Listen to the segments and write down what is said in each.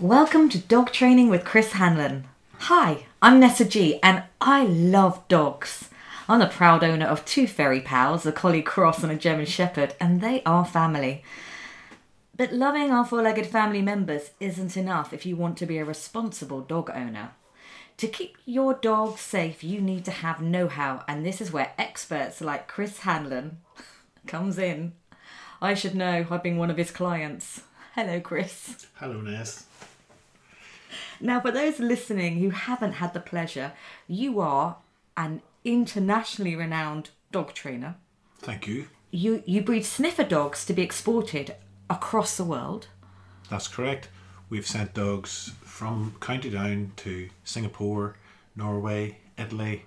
Welcome to Dog Training with Chris Hanlon. Hi, I'm Nessa G and I love dogs. I'm the proud owner of two fairy pals, a Collie Cross and a German Shepherd, and they are family. But loving our four legged family members isn't enough if you want to be a responsible dog owner. To keep your dog safe, you need to have know how, and this is where experts like Chris Hanlon comes in. I should know, I've been one of his clients. Hello, Chris. Hello, Ness. Now, for those listening who haven't had the pleasure, you are an internationally renowned dog trainer. Thank you. You you breed sniffer dogs to be exported across the world. That's correct. We've sent dogs from County Down to Singapore, Norway, Italy,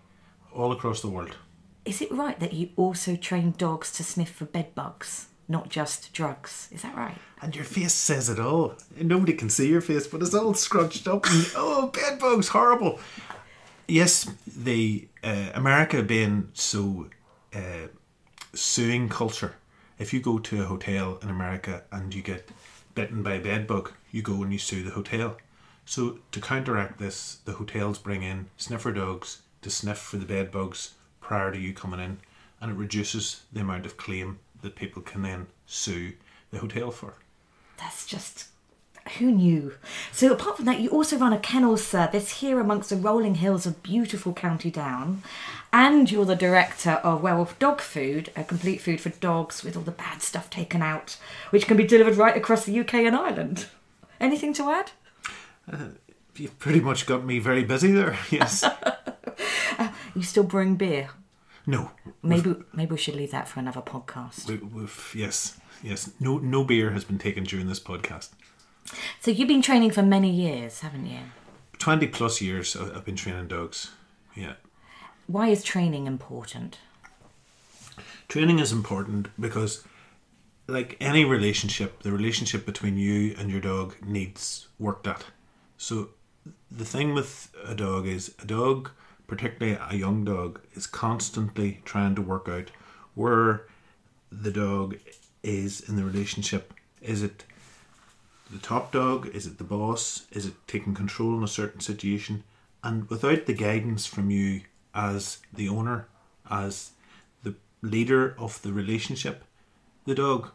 all across the world. Is it right that you also train dogs to sniff for bed bugs, not just drugs? Is that right? And your face says it all. Nobody can see your face, but it's all scrunched up. And, oh, bed bugs, horrible. Yes, the uh, America being so uh, suing culture. If you go to a hotel in America and you get bitten by a bed bug, you go and you sue the hotel. So to counteract this, the hotels bring in sniffer dogs to sniff for the bed bugs prior to you coming in, and it reduces the amount of claim that people can then sue the hotel for. That's just who knew? So apart from that, you also run a kennel service here amongst the rolling hills of beautiful County Down, and you're the director of Werewolf Dog Food, a complete food for dogs with all the bad stuff taken out, which can be delivered right across the UK and Ireland. Anything to add? Uh, you've pretty much got me very busy there. Yes. You still bring beer? No. Maybe maybe we should leave that for another podcast. We, we've, yes. Yes. No. No beer has been taken during this podcast. So you've been training for many years, haven't you? Twenty plus years I've been training dogs. Yeah. Why is training important? Training is important because, like any relationship, the relationship between you and your dog needs worked at. So, the thing with a dog is a dog, particularly a young dog, is constantly trying to work out where the dog is in the relationship. Is it the top dog? Is it the boss? Is it taking control in a certain situation? And without the guidance from you as the owner, as the leader of the relationship, the dog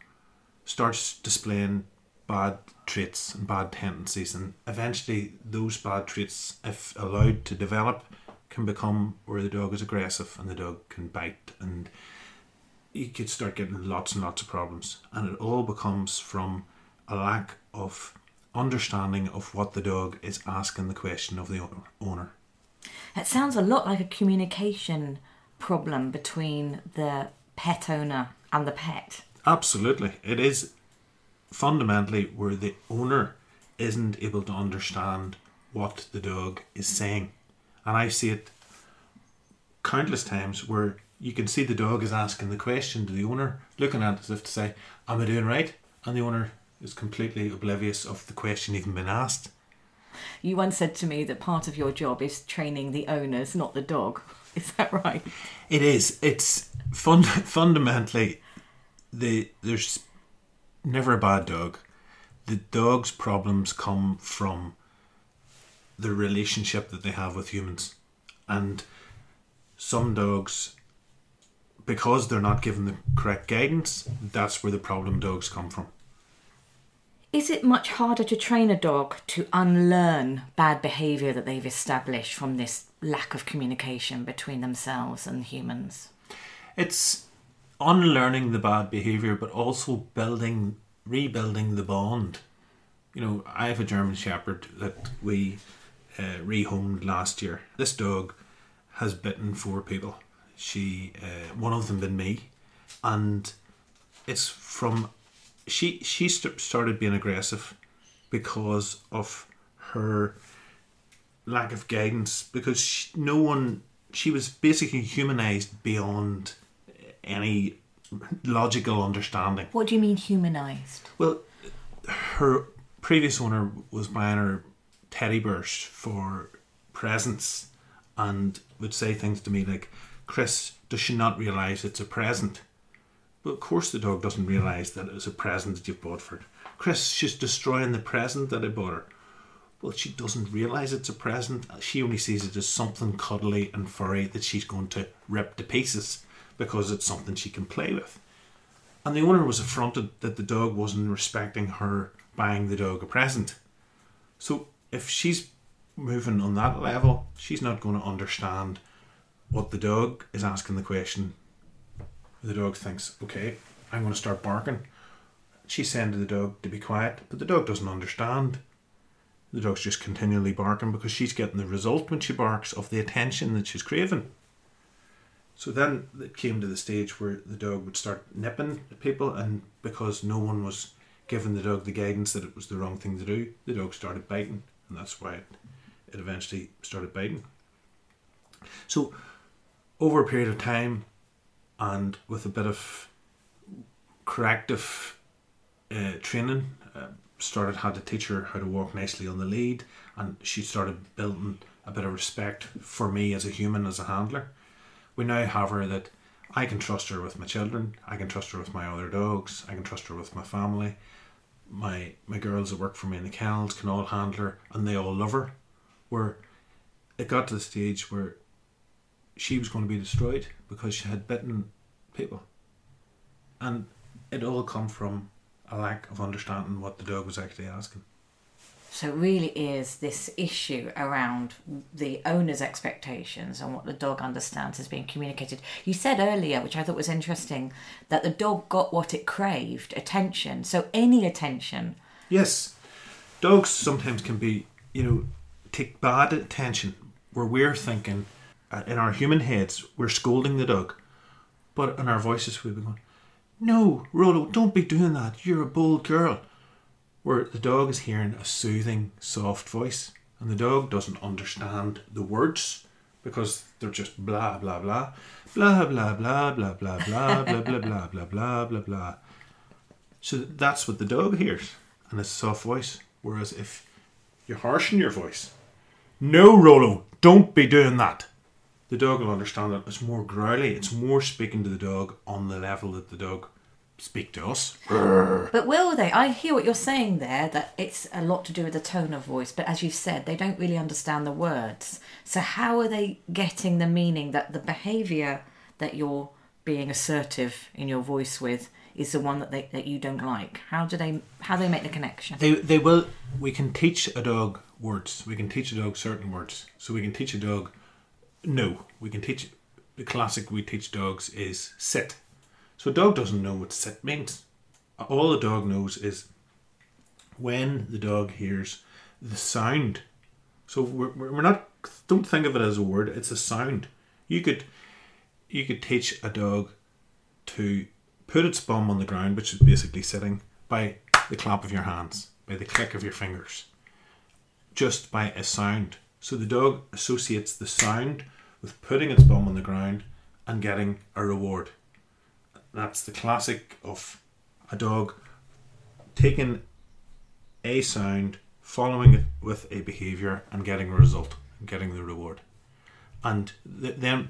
starts displaying bad traits and bad tendencies, and eventually those bad traits, if allowed to develop, can become where the dog is aggressive and the dog can bite, and you could start getting lots and lots of problems, and it all becomes from a lack of understanding of what the dog is asking the question of the owner. It sounds a lot like a communication problem between the pet owner and the pet. Absolutely. It is fundamentally where the owner isn't able to understand what the dog is saying. And I see it countless times where you can see the dog is asking the question to the owner, looking at it as if to say, Am I doing right? And the owner is completely oblivious of the question even been asked. You once said to me that part of your job is training the owners, not the dog. Is that right? It is. It's fund- fundamentally the there's never a bad dog. The dog's problems come from the relationship that they have with humans, and some dogs, because they're not given the correct guidance, that's where the problem dogs come from. Is it much harder to train a dog to unlearn bad behaviour that they've established from this lack of communication between themselves and humans? It's unlearning the bad behavior, but also building, rebuilding the bond. You know, I have a German Shepherd that we uh, rehomed last year. This dog has bitten four people. She, uh, one of them, been me, and it's from she. She st- started being aggressive because of her lack of guidance. Because she, no one, she was basically humanized beyond any logical understanding. What do you mean humanised? Well, her previous owner was buying her teddy bears for presents and would say things to me like, Chris, does she not realise it's a present? But of course the dog doesn't realise that it's a present that you've bought for her. Chris, she's destroying the present that I bought her. Well, she doesn't realise it's a present. She only sees it as something cuddly and furry that she's going to rip to pieces because it's something she can play with. And the owner was affronted that the dog wasn't respecting her buying the dog a present. So if she's moving on that level, she's not going to understand what the dog is asking the question. The dog thinks, okay, I'm going to start barking. She's saying to the dog to be quiet, but the dog doesn't understand. The dog's just continually barking because she's getting the result when she barks of the attention that she's craving. So then it came to the stage where the dog would start nipping at people, and because no one was giving the dog the guidance that it was the wrong thing to do, the dog started biting, and that's why it, it eventually started biting. So, over a period of time, and with a bit of corrective uh, training, uh, started had to teach her how to walk nicely on the lead, and she started building a bit of respect for me as a human, as a handler. We now have her that I can trust her with my children, I can trust her with my other dogs, I can trust her with my family. My my girls that work for me in the kennels can all handle her, and they all love her. Where it got to the stage where she was going to be destroyed because she had bitten people, and it all come from a lack of understanding what the dog was actually asking. So it really is this issue around the owner's expectations and what the dog understands is being communicated. You said earlier, which I thought was interesting, that the dog got what it craved attention. So any attention. Yes, dogs sometimes can be, you know, take bad attention where we're thinking uh, in our human heads, we're scolding the dog, but in our voices, we'll be going, No, Rolo, don't be doing that. You're a bold girl where the dog is hearing a soothing, soft voice, and the dog doesn't understand the words because they're just blah blah blah blah blah blah blah blah blah blah blah blah blah blah blah blah. So that's what the dog hears, and it's a soft voice. Whereas if you're harsh in your voice, no, Rolo, don't be doing that. The dog will understand that it's more growly. It's more speaking to the dog on the level that the dog speak to us. But will they? I hear what you're saying there, that it's a lot to do with the tone of voice, but as you've said, they don't really understand the words. So, how are they getting the meaning that the behaviour that you're being assertive in your voice with is the one that, they, that you don't like? How do they how do they make the connection? They they will. We can teach a dog words. We can teach a dog certain words. So we can teach a dog no. We can teach the classic we teach dogs is sit. So a dog doesn't know what sit means. All the dog knows is when the dog hears the sound. So we're, we're not don't think of it as a word. It's a sound. You could you could teach a dog to put its bum on the ground, which is basically sitting, by the clap of your hands, by the click of your fingers, just by a sound. So the dog associates the sound with putting its bum on the ground and getting a reward. That's the classic of a dog taking a sound, following it with a behavior, and getting a result, getting the reward. And th- then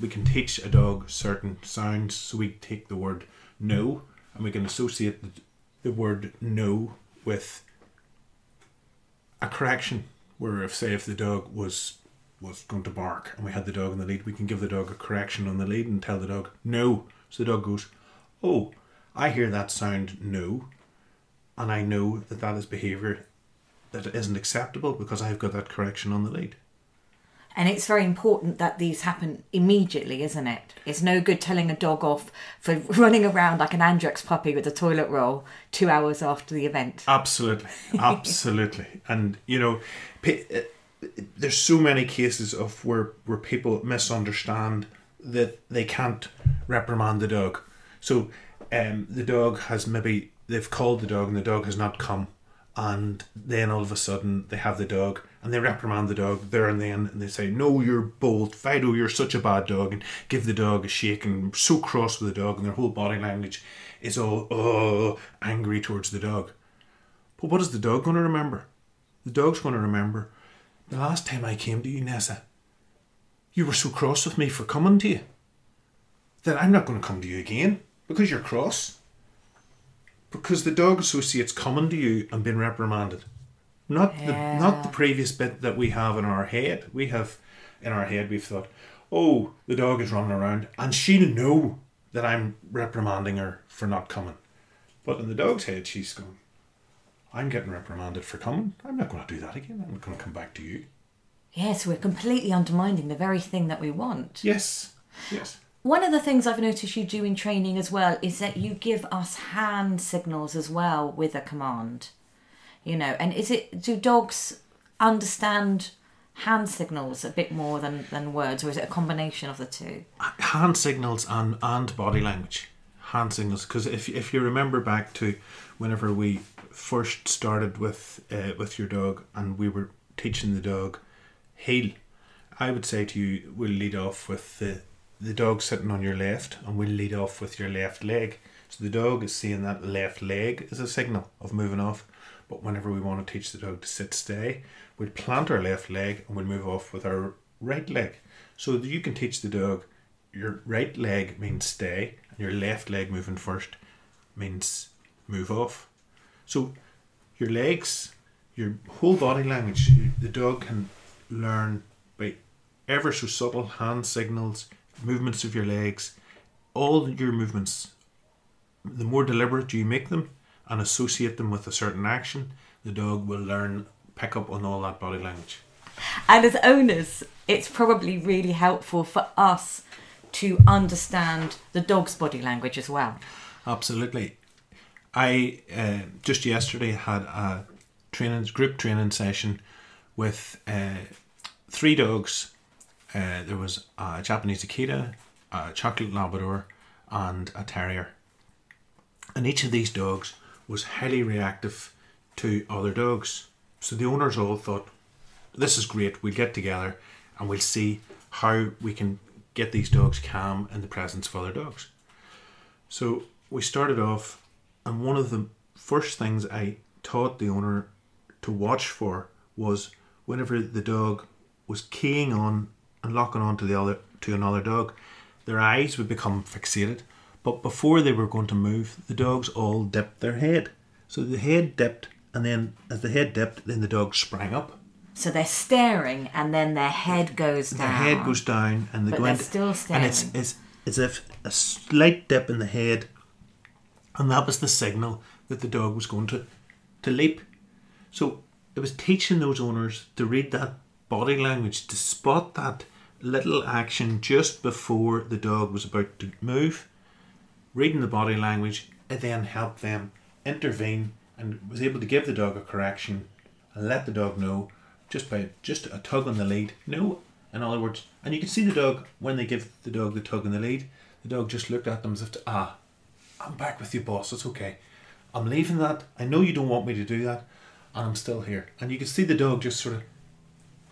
we can teach a dog certain sounds. So we take the word no, and we can associate the, the word no with a correction. Where if say if the dog was was going to bark and we had the dog on the lead, we can give the dog a correction on the lead and tell the dog no. So the dog goes, Oh, I hear that sound no, and I know that that is behaviour that isn't acceptable because I've got that correction on the lead. And it's very important that these happen immediately, isn't it? It's no good telling a dog off for running around like an Andrex puppy with a toilet roll two hours after the event. Absolutely, absolutely. and you know, uh, there's so many cases of where where people misunderstand that they can't reprimand the dog. So um, the dog has maybe they've called the dog and the dog has not come, and then all of a sudden they have the dog and they reprimand the dog there and then and they say, "No, you're bold, Fido, you're such a bad dog," and give the dog a shake and so cross with the dog, and their whole body language is all oh angry towards the dog. But what is the dog going to remember? The dog's going to remember the last time I came to you, Nessa. You were so cross with me for coming to you that I'm not going to come to you again because you're cross. Because the dog associates coming to you and being reprimanded. Not the not the previous bit that we have in our head. We have in our head we've thought, oh, the dog is running around and she'll know that I'm reprimanding her for not coming. But in the dog's head, she's going, I'm getting reprimanded for coming. I'm not going to do that again. I'm not going to come back to you. Yes, we're completely undermining the very thing that we want. Yes, yes. One of the things I've noticed you do in training as well is that you give us hand signals as well with a command. You know, and is it do dogs understand hand signals a bit more than, than words, or is it a combination of the two? hand signals and and body language hand signals because if, if you remember back to whenever we first started with uh, with your dog and we were teaching the dog heel i would say to you we'll lead off with the the dog sitting on your left and we'll lead off with your left leg so the dog is seeing that left leg as a signal of moving off but whenever we want to teach the dog to sit stay we'll plant our left leg and we'll move off with our right leg so that you can teach the dog your right leg means stay and your left leg moving first means move off. So your legs, your whole body language, the dog can learn by ever so subtle hand signals, movements of your legs, all your movements. The more deliberate you make them and associate them with a certain action, the dog will learn pick up on all that body language. And as owners, it's probably really helpful for us to understand the dog's body language as well. Absolutely. I uh, just yesterday had a training group training session with uh, three dogs. Uh, there was a Japanese Akita, a chocolate Labrador, and a Terrier. And each of these dogs was highly reactive to other dogs. So the owners all thought, "This is great. We'll get together and we'll see how we can get these dogs calm in the presence of other dogs." So we started off, and one of the first things I taught the owner to watch for was whenever the dog was keying on and locking on to the other to another dog, their eyes would become fixated. But before they were going to move, the dogs all dipped their head. So the head dipped, and then as the head dipped, then the dog sprang up. So they're staring, and then their head goes down. Their head goes down, and they But go they're into, still and it's it's as if a slight dip in the head, and that was the signal that the dog was going to to leap. So it was teaching those owners to read that body language, to spot that little action just before the dog was about to move. Reading the body language, it then helped them intervene and was able to give the dog a correction and let the dog know just by just a tug on the lead. No, in other words, and you can see the dog when they give the dog the tug on the lead. The dog just looked at them as if to, ah, I'm back with you, boss. It's okay. I'm leaving that. I know you don't want me to do that, and I'm still here. And you can see the dog just sort of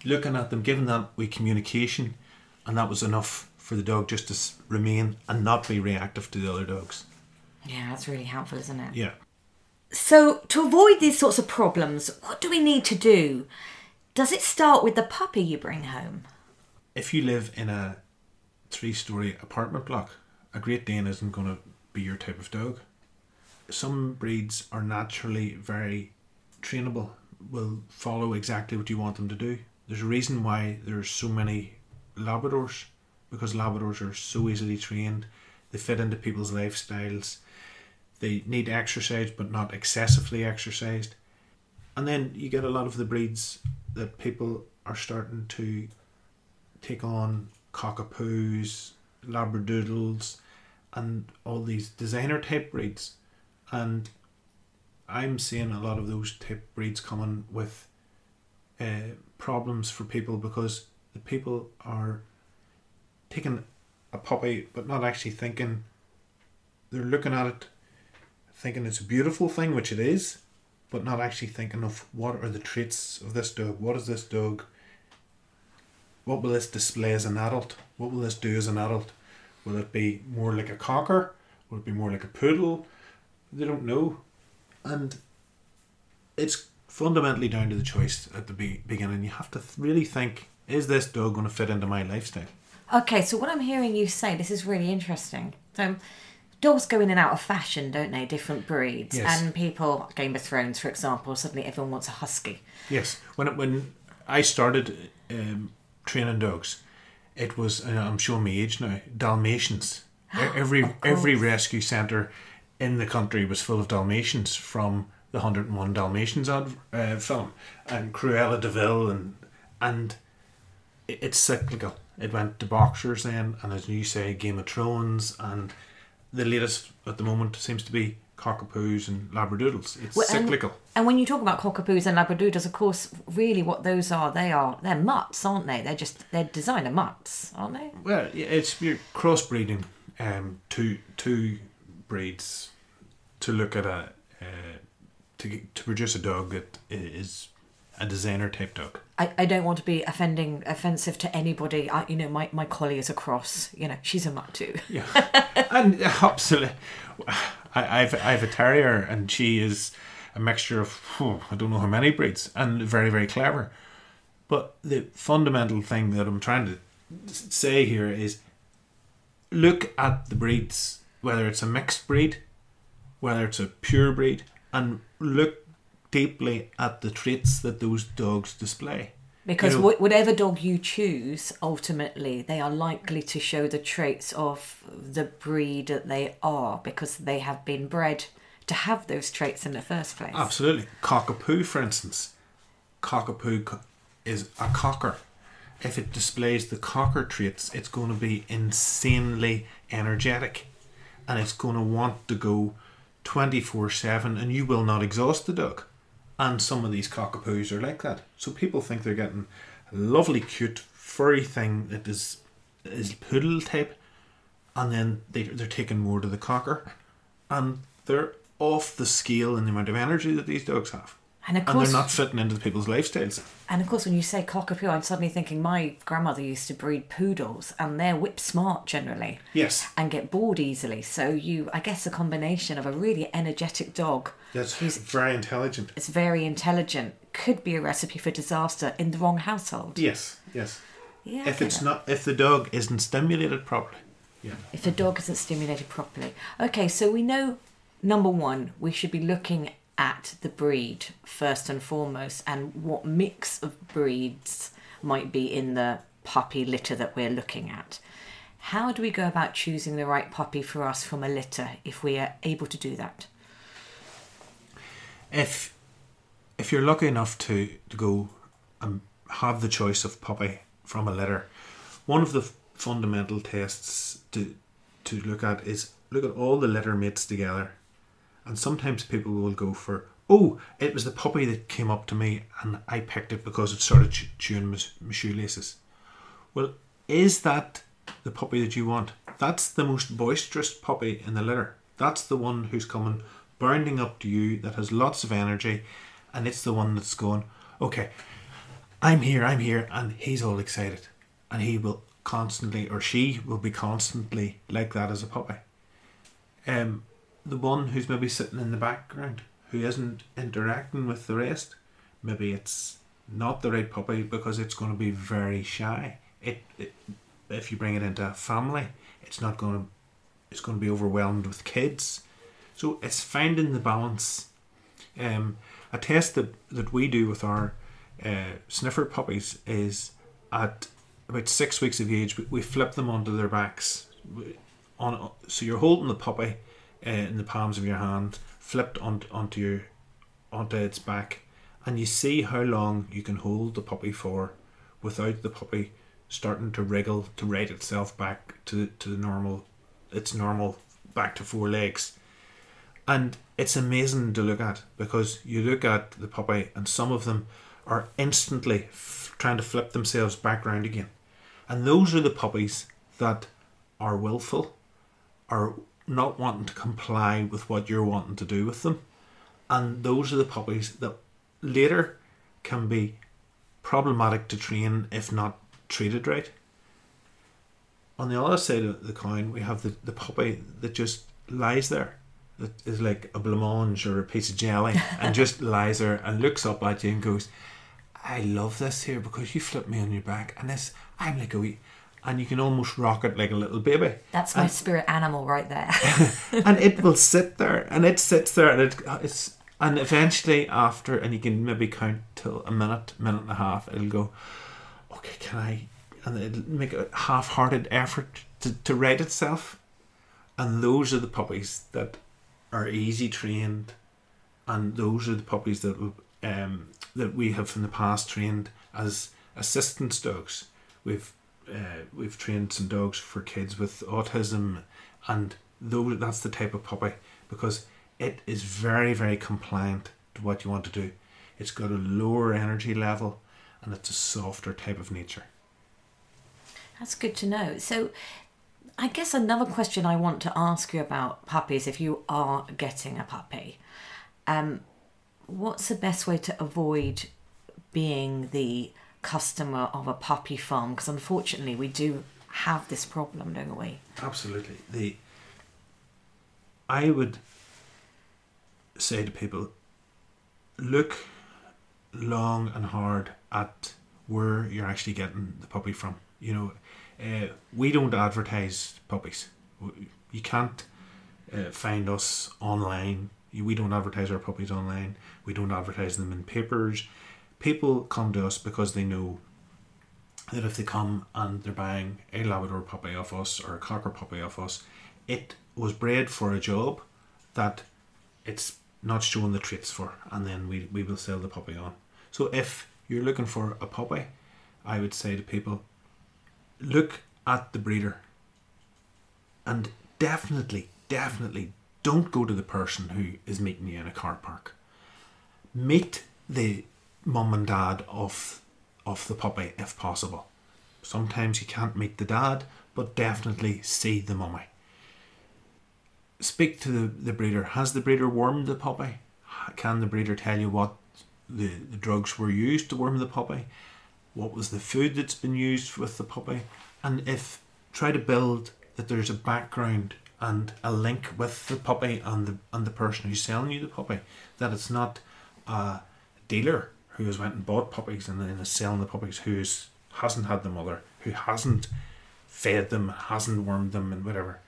looking at them, giving that with communication, and that was enough for the dog just to remain and not be reactive to the other dogs. Yeah, that's really helpful, isn't it? Yeah. So, to avoid these sorts of problems, what do we need to do? Does it start with the puppy you bring home? If you live in a three-story apartment block, a Great Dane isn't going to be your type of dog. Some breeds are naturally very trainable, will follow exactly what you want them to do. There's a reason why there's so many Labradors, because Labradors are so easily trained. They fit into people's lifestyles. They need exercise, but not excessively exercised. And then you get a lot of the breeds that people are starting to take on cockapoos, labradoodles, and all these designer type breeds. And I'm seeing a lot of those type breeds coming with uh, problems for people because the people are taking a puppy but not actually thinking. They're looking at it thinking it's a beautiful thing which it is but not actually thinking of what are the traits of this dog what is this dog what will this display as an adult what will this do as an adult? Will it be more like a cocker? Will it be more like a poodle? They don't know and it's fundamentally down to the choice at the be- beginning you have to th- really think is this dog going to fit into my lifestyle Okay, so what I'm hearing you say, this is really interesting. So, dogs go in and out of fashion, don't they? Different breeds, Yes. and people, Game of Thrones, for example, suddenly everyone wants a husky. Yes, when it, when I started um, training dogs, it was and I'm showing my age now. Dalmatians. Every every rescue centre in the country was full of Dalmatians from the 101 Dalmatians ad, uh, film and Cruella de Vil and and it- it's cyclical. It went to boxers then, and as you say, Game of Thrones, and the latest at the moment seems to be cockapoos and labradoodles. It's Well, and- cyclical. And when you talk about cockapoos and labradoodles, of course, really what those are, they are they're mutts, aren't they? They're just they're designer mutts, aren't they? Well, yeah, it's you're crossbreeding um, two two breeds to look at a uh, to to produce a dog that is a designer type dog. I, I don't want to be offending offensive to anybody. I, you know, my, my collie is a cross. You know, she's a mutt too. Yeah, and absolutely, I, I've I've a terrier, and she is a mixture of oh, I don't know how many breeds, and very very clever. But the fundamental thing that I'm trying to say here is, look at the breeds, whether it's a mixed breed, whether it's a pure breed, and look deeply at the traits that those dogs display. Because You know- whatever dog you choose, ultimately, they are likely to show the traits of the breed that they are because they have been bred to have those traits in the first place. Absolutely. Cockapoo, for instance. Cockapoo is a cocker. If it displays the cocker traits, it's going to be insanely energetic and it's going to want to go 24 7 and you will not exhaust the dog. And some of these cockapoos are like that. So people think they're getting a lovely, cute, furry thing that is, is poodle type and then they, they're taking more to the cocker and they're off the scale in the amount of energy that these dogs have. And of And course, they're not fitting into people's lifestyles. and of course, when you say cockapoo, I'm suddenly thinking my grandmother used to breed poodles, and they're whip smart generally. Yes, and get bored easily. So you, I guess, a combination of a really energetic dog that's who's very intelligent. It's very intelligent could be a recipe for disaster in the wrong household. Yes, yes. Yeah. If it's not, if the dog isn't stimulated properly. Yeah. if the dog isn't stimulated properly. Okay, so we know number one, we should be looking at the breed first and foremost, and what mix of breeds might be in the puppy litter that we're looking at. How do we go about choosing the right puppy for us from a litter if we are able to do that? If if you're lucky enough to, to go and have the choice of puppy from a litter, one of the fundamental tests to to look at is look at all the litter mates together. And sometimes people will go for, oh, it was the puppy that came up to me and I picked it because it started ch- chewing my, my shoelaces. Well, is that the puppy that you want? That's the most boisterous puppy in the litter. That's the one who's coming bounding up to you that has lots of energy, and it's the one that's going, okay, I'm here, I'm here, and he's all excited. And he will constantly, or she will be constantly like that as a puppy. Um, the one who's maybe sitting in the background, who isn't interacting with the rest, maybe it's not the right puppy because it's going to be very shy. It, it if you bring it into a family, it's not going to, it's going to be overwhelmed with kids. So it's finding the balance. Um, a test that, that we do with our uh, sniffer puppies is at about six weeks of age, we, we flip them onto their backs. On so you're holding the puppy uh, in the palms of your hand, flipped on, onto your onto its back, and you see how long you can hold the puppy for without the puppy starting to wriggle to right itself back to to the normal its normal back to four legs. And it's amazing to look at because you look at the puppy and some of them are instantly f- trying to flip themselves back round again. And those are the puppies that are willful, are not wanting to comply with what you're wanting to do with them. And those are the puppies that later can be problematic to train if not treated right. On the other side of the coin, we have the, the puppy that just lies there. That is like a blancmange or a piece of jelly and just lies there and looks up at you and goes, I love this here because you flip me on your back and this I'm like a wee and you can almost rock it like a little baby. That's my spirit animal right there. and it will sit there, and it sits there, and it, it's and eventually after, and you can maybe count till a minute, minute and a half. It'll go, okay, can I? And it'll make a half-hearted effort to, to right itself. And those are the puppies that are easy trained, and those are the puppies that um, that we have in the past trained as assistance dogs. We've uh, we've trained some dogs for kids with autism, and those that's the type of puppy because it is very very compliant to what you want to do. It's got a lower energy level, and it's a softer type of nature. That's good to know. So, I guess another question I want to ask you about puppies, if you are getting a puppy, um, what's the best way to avoid being the customer of a puppy farm? Because unfortunately, we do have this problem, don't we? Absolutely. The I would say to people, look long and hard at where you're actually getting the puppy from. You know, uh, we don't advertise puppies. You can't uh, find us online. We don't advertise our puppies online. We don't advertise them in papers. People come to us because they know that if they come and they're buying a Labrador puppy off us or a Cocker puppy off us, it was bred for a job that it's not showing the traits for, and then we, we will sell the puppy on. So if you're looking for a puppy, I would say to people, look at the breeder and definitely, definitely don't go to the person who is meeting you in a car park. Meet the mum and dad off of the puppy if possible. Sometimes you can't meet the dad, but definitely see the mummy. Speak to the, the breeder. Has the breeder wormed the puppy? Can the breeder tell you what the, the drugs were used to worm the puppy? What was the food that's been used with the puppy? And if try to build that there's a background and a link with the puppy and the and the person who's selling you the puppy, that it's not a dealer who has went and bought puppies and then is selling the puppies who's hasn't had the mother, who hasn't fed them, hasn't wormed them, and whatever.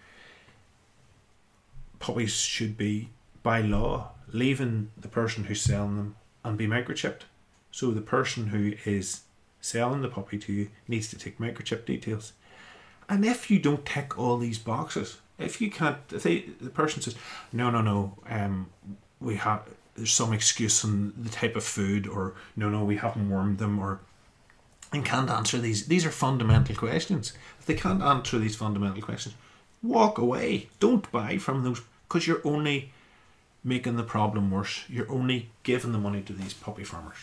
Puppies should be, by law, leaving the person who's selling them and be microchipped. So the person who is selling the puppy to you needs to take microchip details. And if you don't tick all these boxes, if you can't, if they, the person says, no, no, no, um, we have there's some excuse on the type of food, or no, no, we haven't warmed them, or and can't answer these. These are fundamental questions. If they can't answer these fundamental questions, walk away. Don't buy from those because you're only making the problem worse. You're only giving the money to these puppy farmers.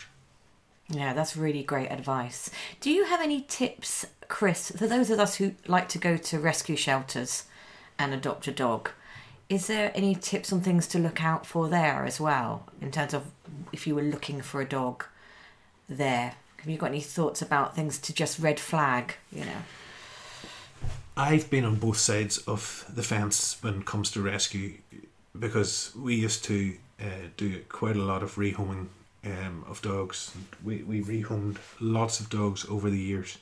Yeah, that's really great advice. Do you have any tips, Chris, for those of us who like to go to rescue shelters and adopt a dog? Is there any tips on things to look out for there as well, in terms of if you were looking for a dog there? Have you got any thoughts about things to just red flag, you know? I've been on both sides of the fence when it comes to rescue because we used to uh, do quite a lot of rehoming um, of dogs. We, we rehomed lots of dogs over the years.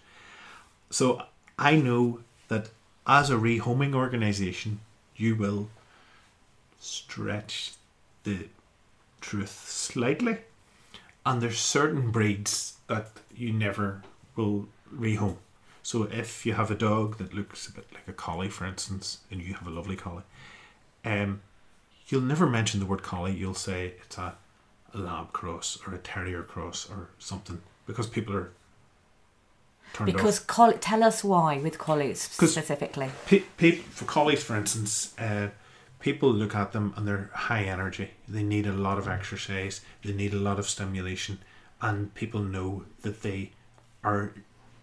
So I know that as a rehoming organisation, you will stretch the truth slightly. And there's certain breeds that you never will rehome. So if you have a dog that looks a bit like a collie, for instance, and you have a lovely collie, um, you'll never mention the word collie. You'll say it's a, a lab cross or a terrier cross or something because people are turned Because off. coll- tell us why with collies specifically. Pe- pe- for collies, for instance, uh, people look at them and they're high energy. They need a lot of exercise. They need a lot of stimulation, and people know that they are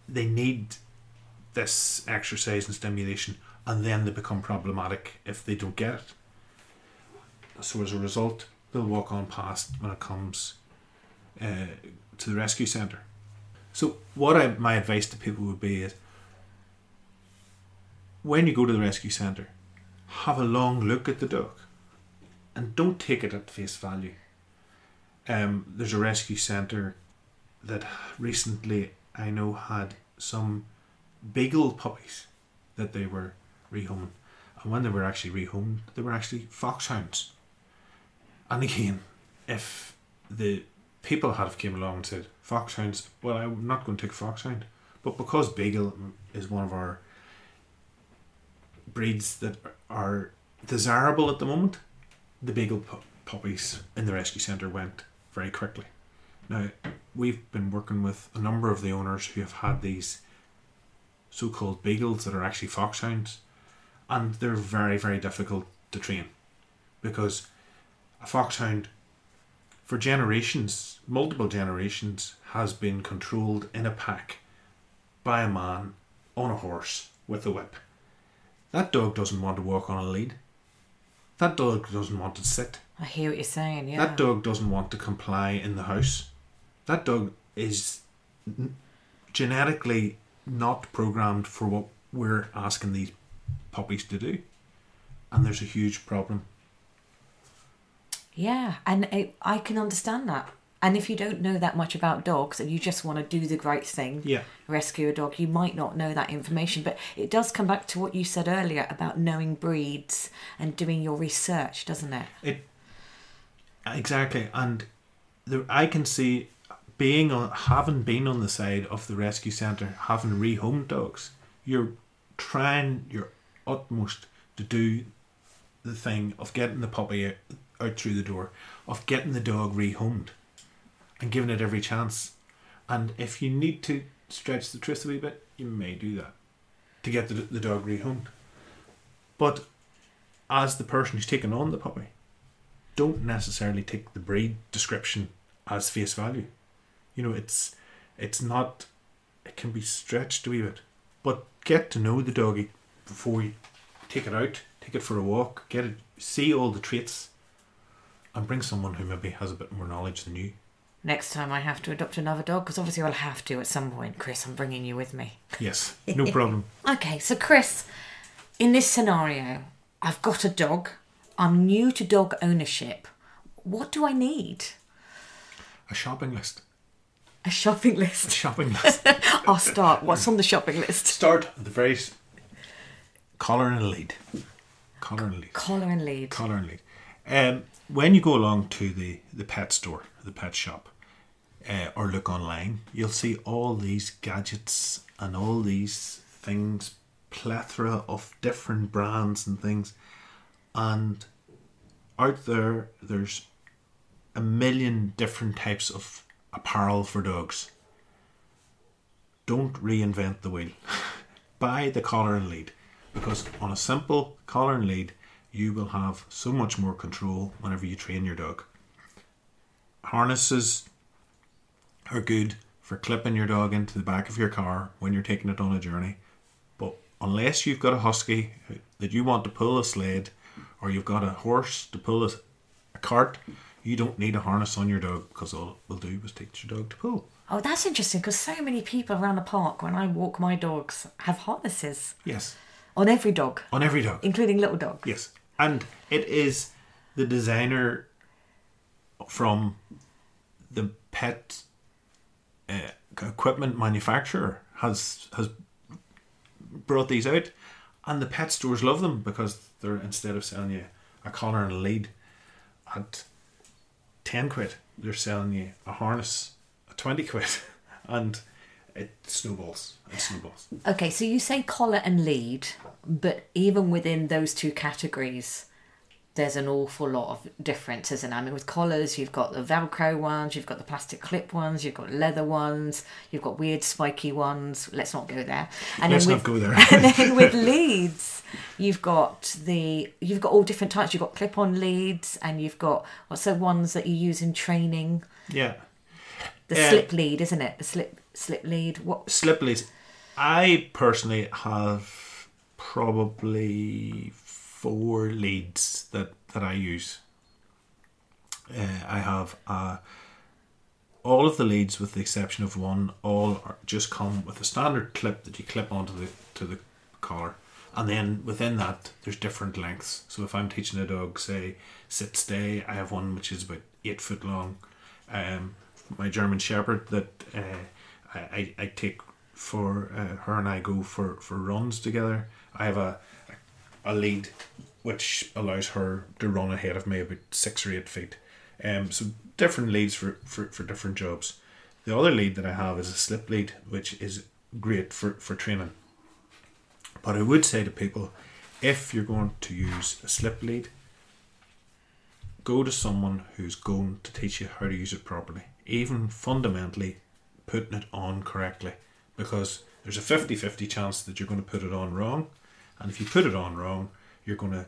they need this exercise and stimulation, and then they become problematic if they don't get it. So as a result, they'll walk on past when it comes uh, to the rescue centre. So what I, my advice to people would be is when you go to the rescue centre, have a long look at the dog and don't take it at face value. Um, there's a rescue centre that recently I know had some beagle puppies that they were rehoming. And when they were actually rehomed, they were actually foxhounds. And again, if the people had came along and said foxhounds, well, I'm not going to take foxhound, but because beagle is one of our breeds that are desirable at the moment, the beagle pu- puppies in the rescue centre went very quickly. Now, we've been working with a number of the owners who have had these so called beagles that are actually foxhounds, and they're very, very difficult to train because a foxhound, for generations, multiple generations, has been controlled in a pack by a man on a horse with a whip. That dog doesn't want to walk on a lead. That dog doesn't want to sit. I hear what you're saying. Yeah. That dog doesn't want to comply in the house. That dog is n- genetically not programmed for what we're asking these puppies to do. And there's a huge problem. Yeah, and I, I can understand that. And if you don't know that much about dogs and you just want to do the right thing, Yeah. rescue a dog, you might not know that information. But it does come back to what you said earlier about knowing breeds and doing your research, doesn't it? It exactly, and there, I can see being on, having been on the side of the rescue centre, having rehomed dogs. You're trying your utmost to do the thing of getting the puppy out, out through the door, of getting the dog rehomed, and giving it every chance. And if you need to stretch the truth a wee bit, you may do that to get the, the dog rehomed. But as the person who's taken on the puppy, don't necessarily take the breed description as face value. You know, it's it's not it can be stretched a wee bit. But get to know the doggy before you take it out, take it for a walk, get it see all the traits and bring someone who maybe has a bit more knowledge than you. Next time I have to adopt another dog, because obviously I'll have to at some point. Chris, I'm bringing you with me. Yes, no problem. Okay, so Chris, in this scenario, I've got a dog. I'm new to dog ownership. What do I need? A shopping list. A shopping A list. shopping list. I'll start. What's on the shopping list? Start at the very s- collar and lead. Collar and lead. Collar and lead. collar and lead. Um, when you go along to the, the pet store, the pet shop, uh, or look online, you'll see all these gadgets and all these things, plethora of different brands and things. And out there, there's a million different types of apparel for dogs. Don't reinvent the wheel. Buy the collar and lead because on a simple collar and lead, you will have so much more control whenever you train your dog. Harnesses are good for clipping your dog into the back of your car when you're taking it on a journey, but unless you've got a husky that you want to pull a sled or you've got a horse to pull a, a cart, you don't need a harness on your dog because all it will do is teach your dog to pull. Oh, that's interesting because so many people around the park, when I walk my dogs, have harnesses Yes, on every dog, on every dog. including little dogs. Yes, and it is the designer from the pet uh, equipment manufacturer has has brought these out, and the pet stores love them because they're instead of selling you a collar and a lead at ten quid, they're selling you a harness at twenty quid, and it snowballs. It snowballs. Okay, so you say collar and lead, but even within those two categories, there's an awful lot of differences. And I mean, with collars, you've got the Velcro ones, you've got the plastic clip ones, you've got leather ones, you've got weird spiky ones. Let's not go there. And Let's then not with, go there. and then with leads, you've got the you've got all different types. You've got clip-on leads, and you've got what's the ones that you use in training. Yeah. The slip lead, isn't it? The slip slip lead. What? slip leads. I personally have probably four leads that, that I use. Uh, I have uh, all of the leads, with the exception of one, all are, just come with a standard clip that you clip onto the to the collar, and then within that there's different lengths. So if I'm teaching a dog, say sit stay, I have one which is about eight foot long. Um, my German Shepherd that uh, I, I I take for uh, her and I go for, for runs together. I have a, a lead which allows her to run ahead of me about six or eight feet. Um, so different leads for, for, for different jobs. The other lead that I have is a slip lead, which is great for, for training. But I would say to people, if you're going to use a slip lead, go to someone who's going to teach you how to use it properly, even fundamentally putting it on correctly, because there's a 50 50 chance that you're going to put it on wrong. And if you put it on wrong, you're going to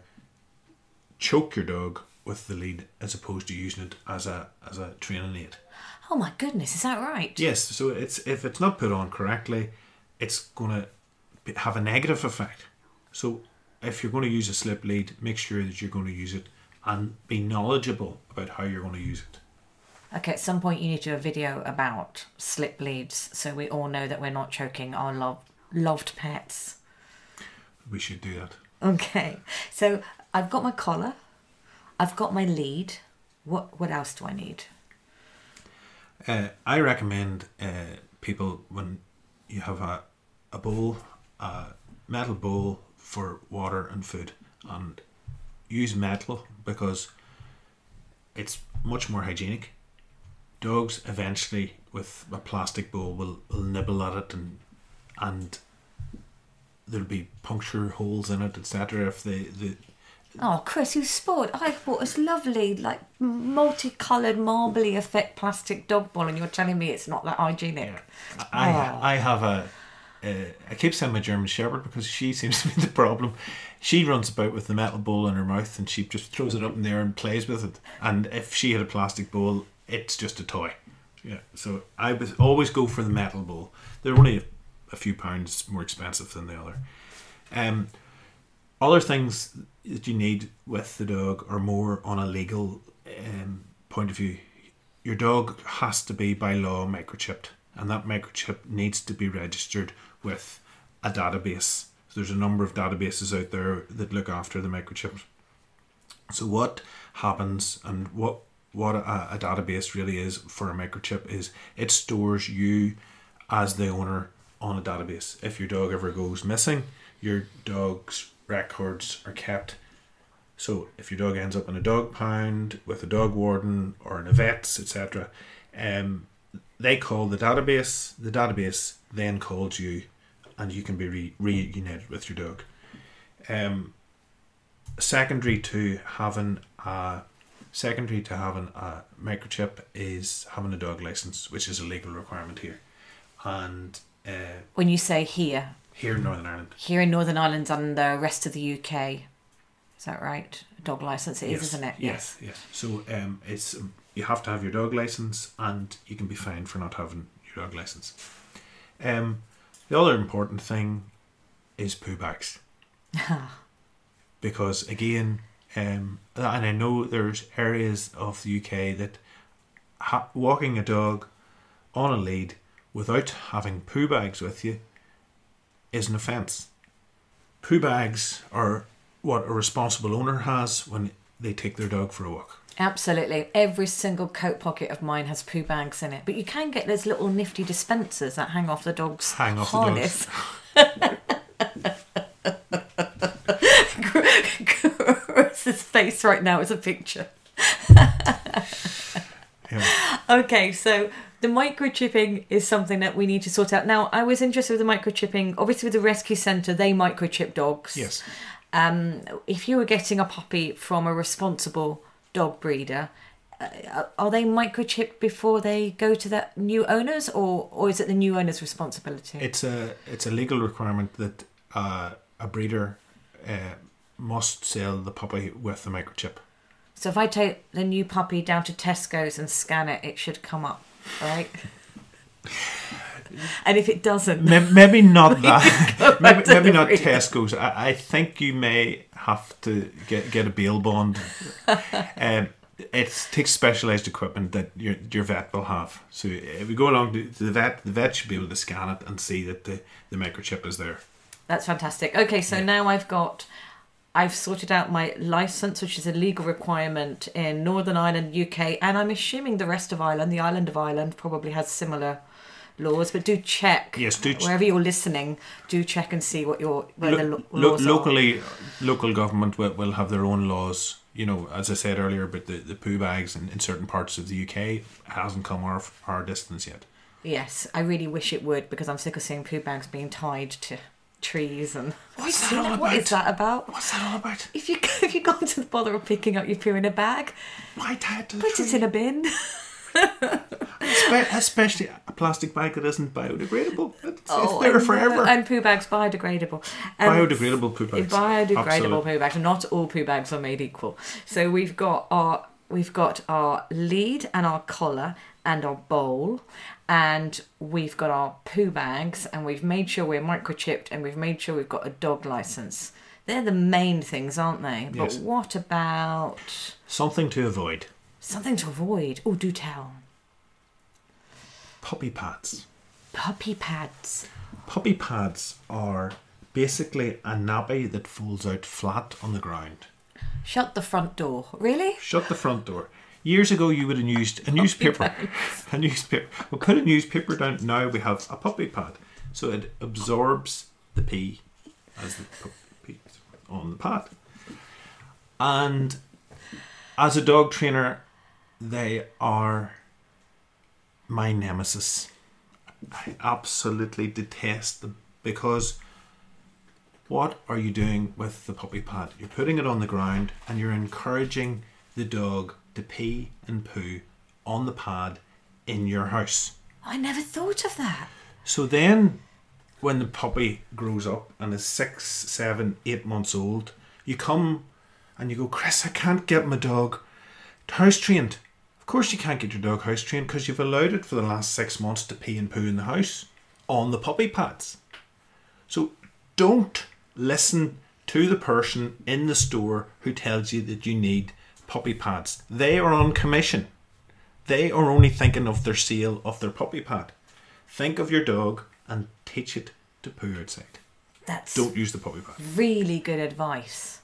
choke your dog with the lead as opposed to using it as a as a training aid. Oh my goodness, is that right? Yes, so it's if it's not put on correctly, it's going to have a negative effect. So if you're going to use a slip lead, make sure that you're going to use it and be knowledgeable about how you're going to use it. Okay, at some point you need to do a video about slip leads so we all know that we're not choking our love, loved pets. We should do that. Okay, so I've got my collar, I've got my lead. What what else do I need? Uh, I recommend uh, people when you have a, a bowl, a metal bowl for water and food, and use metal because it's much more hygienic. Dogs eventually, with a plastic bowl, will, will nibble at it and and there'll be puncture holes in it, etc. If they, the Oh, Chris, you spoiled. I bought this lovely, like, multicoloured, marbly effect plastic dog ball, and you're telling me it's not that hygienic. Yeah. I Oh. I have a uh, I keep saying my German Shepherd because she seems to be the problem. She runs about with the metal bowl in her mouth and she just throws it up in there and plays with it. And if she had a plastic bowl, it's just a toy. Yeah. So I always go for the metal bowl. They're only a, few pounds more expensive than the other. Um, other things that you need with the dog are more on a legal um, point of view. Your dog has to be by law microchipped, and that microchip needs to be registered with a database. So there's a number of databases out there that look after the microchips. So what happens and what what a, a database really is for a microchip is it stores you as the owner on a database. If your dog ever goes missing, your dog's records are kept. So if your dog ends up in a dog pound with a dog warden or in a vet's, etc., um, they call the database. The database then calls you, and you can be re- reunited with your dog. Um, secondary to having a secondary to having a microchip is having a dog license, which is a legal requirement here, and uh, When you say here, here in Northern Ireland. here in Northern Ireland and the rest of the UK, is that right? A dog license, it is, isn't it? Yes, yes. So um, it's um, you have to have your dog license, and you can be fined for not having your dog license. Um, the other important thing is poo bags, because again, um, and I know there's areas of the UK that ha- walking a dog on a lead without having poo bags with you is an offence. Poo bags are what a responsible owner has when they take their dog for a walk. Absolutely. Every single coat pocket of mine has poo bags in it. But you can get those little nifty dispensers that hang off the dog's Hang off the harness. Chris's face right now is a picture. Yeah. Okay, so the microchipping is something that we need to sort out. Now, I was interested with the microchipping. Obviously, with the rescue centre, they microchip dogs. Yes. Um, if you were getting a puppy from a responsible dog breeder, uh, are they microchipped before they go to the new owners, or or is it the new owner's responsibility? It's a it's a legal requirement that uh, a breeder uh, must sell the puppy with the microchip. so if I take the new puppy down to Tesco's and scan it, it should come up, right? and if it doesn't, Maybe, not that. maybe, maybe not breeder. Tesco's. I, I think you may have to get get a bail bond. um, it takes specialized equipment that your your vet will have. So if we go along to, to the vet, the vet should be able to scan it and see that the, the microchip is there. That's fantastic. Okay, so Yeah. now I've got, I've sorted out my license, which is a legal requirement in Northern Ireland, UK, and I'm assuming the rest of Ireland, the island of Ireland, probably has similar laws, but do check. Yes, do ch- wherever you're listening, do check and see what your where the Lo- lo- lo- laws are. locally, local government will, will have their own laws. You know, as I said earlier, but the, the poo bags in, in certain parts of the UK hasn't come our our distance yet. Yes, I really wish it would because I'm sick of seeing poo bags being tied to trees and. What's that all What is about? that about? What's that all about? If you if you go to the bother of picking up your poo in a bag, Why tie it to the put tree? it in a bin. Especially a plastic bag that isn't biodegradable. It's, Oh, it's there and- forever. And poo bags biodegradable. Um, biodegradable poo bags. Biodegradable Absolutely. poo bags. Not all poo bags are made equal. So we've got our we've got our lead and our collar and our bowl, and we've got our poo bags, and we've made sure we're microchipped, and we've made sure we've got a dog license. They're the main things, aren't they? But Yes. what about Something to avoid. something to avoid? Oh, do tell. Puppy pads. Puppy pads. Puppy pads are basically a nappy that folds out flat on the ground. Shut the front door. Really? Shut the front door. Years ago, you would have used a newspaper. A newspaper. We put a newspaper down. Now we have a puppy pad, so it absorbs the pee as the puppy on the pad. And as a dog trainer, they are my nemesis. I absolutely detest them because what are you doing with the puppy pad? You're putting it on the ground and you're encouraging the dog to pee and poo on the pad in your house. I never thought of that. So then, when the puppy grows up and is six, seven, eight months old, you come and you go, Chris, I can't get my dog house trained. Of course, you can't get your dog house trained because you've allowed it for the last six months to pee and poo in the house on the puppy pads. So don't listen to the person in the store who tells you that you need puppy pads. They are on commission. They are only thinking of their sale of their puppy pad. Think of your dog and teach it to poo outside. That's Don't use the puppy pad. really good advice.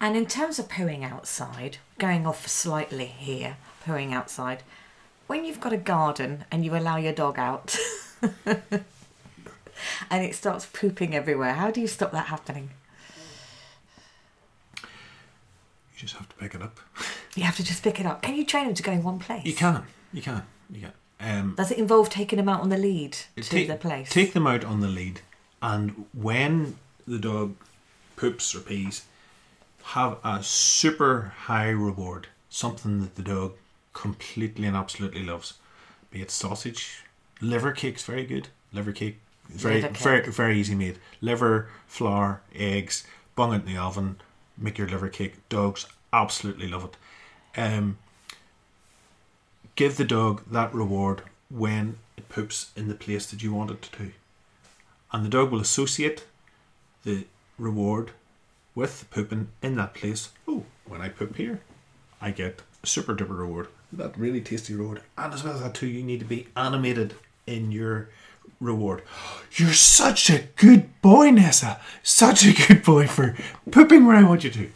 And in terms of pooing outside, going off slightly here, pooing outside, when you've got a garden and you allow your dog out and it starts pooping everywhere, how do you stop that happening? You just have to pick it up. You have to just pick it up. Can you train them to go in one place? You can. You can. You can. Um, Does it involve taking them out on the lead to take, the place? Take them out on the lead, and when the dog poops or pees, have a super high reward, something that the dog completely and absolutely loves. Be it sausage, liver cake's very good. Liver cake, very Liver cake. very very easy made. Liver, flour, eggs, bung it in the oven, make your liver cake. Dogs absolutely love it. Um, give the dog that reward when it poops in the place that you want it to. And the dog will associate the reward with the pooping in that place. Oh, when I poop here, I get a super duper reward. That really tasty reward. And as well as that too, you need to be animated in your reward. You're such a good boy, Nessa. Such a good boy for pooping where I want you to.